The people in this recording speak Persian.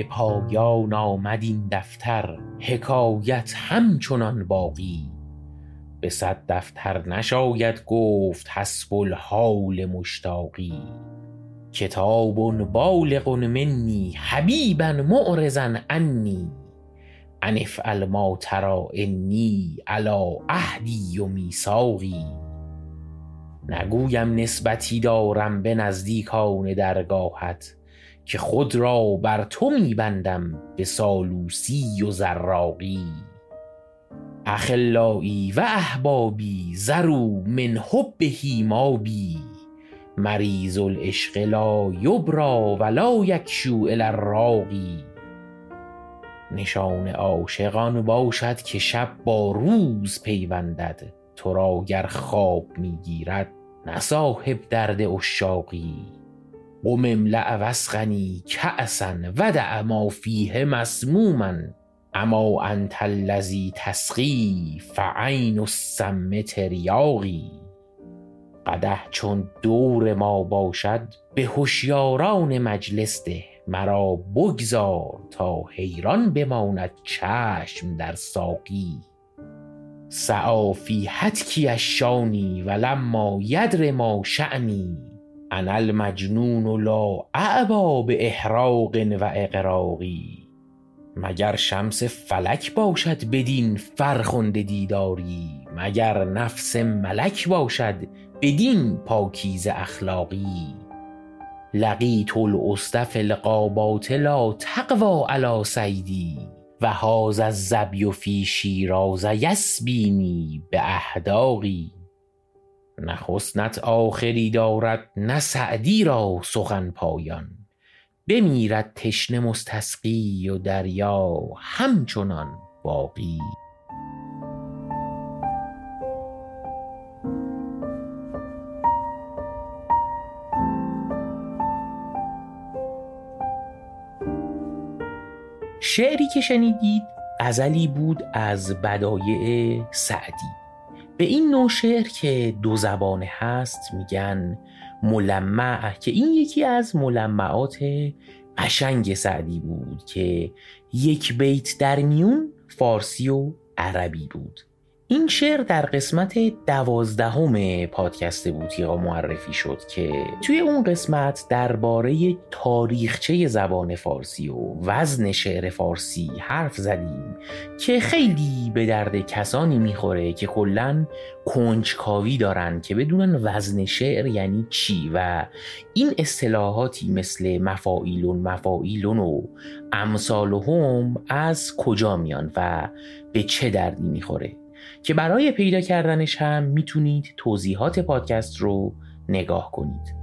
به پایان آمد این دفتر حکایت همچنان باقی. به صد دفتر نشاید گفت حسب الحال مشتاقی. کتاب بالغ منی حبیبا معرضا عنی ان افعل ما تری انی علی عهدی و میثاقی. نگویم نسبتی دارم به نزدیکان درگاهت. که خود را بر تو می بندم به سالوسی و زراقی. اخلایی و احبابی ذروا من حبه ما بی مریض العشق لا یبری و لا یکشوا الی الراقی. نشان عاشقان باشد که شب با روز پیوندد. تو را گر خواب می گیرد نه صاحب درد عشاقی. قم املأ و اسقنی کأسا و دع ما فیه مسموما اما انت الذی تسقی فعین السم تریاقی قدح چون دور ما باشد به هشیاران مجلس ده مرا بگذار تا حیران بماند چشم در ساقی سعی فی هتکی الشانی و لما یدر ما شأنی انا المجنون لا اابا باحراق و اغراقی مگر شمس فلک باشد بدین فرخنده دیداری؟ مگر نفس ملک باشد بدین پاکیزه اخلاقی؟ لقیت الاسد فی الغابات لا تقوی علی صیدی و هذا الظبی فی شیراز یسبینی باحداقی نه حسنت آخری دارد نه سعدی را سخن پایان. بمیرد تشنه مستسقی و دریا همچنان باقی. شعری که شنیدید غزلی بود از بدایع سعدی. به این نوع شعر که دو زبانه هست میگن ملمع که این یکی از ملمعات قشنگ سعدی بود که یک بیت در میون فارسی و عربی بود. این شعر در قسمت دوازدهم پادکست بوتیقا معرفی شد که توی اون قسمت درباره تاریخچه زبان فارسی و وزن شعر فارسی حرف زدیم که خیلی به درد کسانی می‌خوره که کلا کنجکاوی دارن که بدونن وزن شعر یعنی چی و این اصطلاحاتی مثل مفاعیلون مفاعیلون و امثالهم از کجا میان و به چه دردی می‌خوره. که برای پیدا کردنش هم می‌تونید توضیحات پادکست رو نگاه کنید.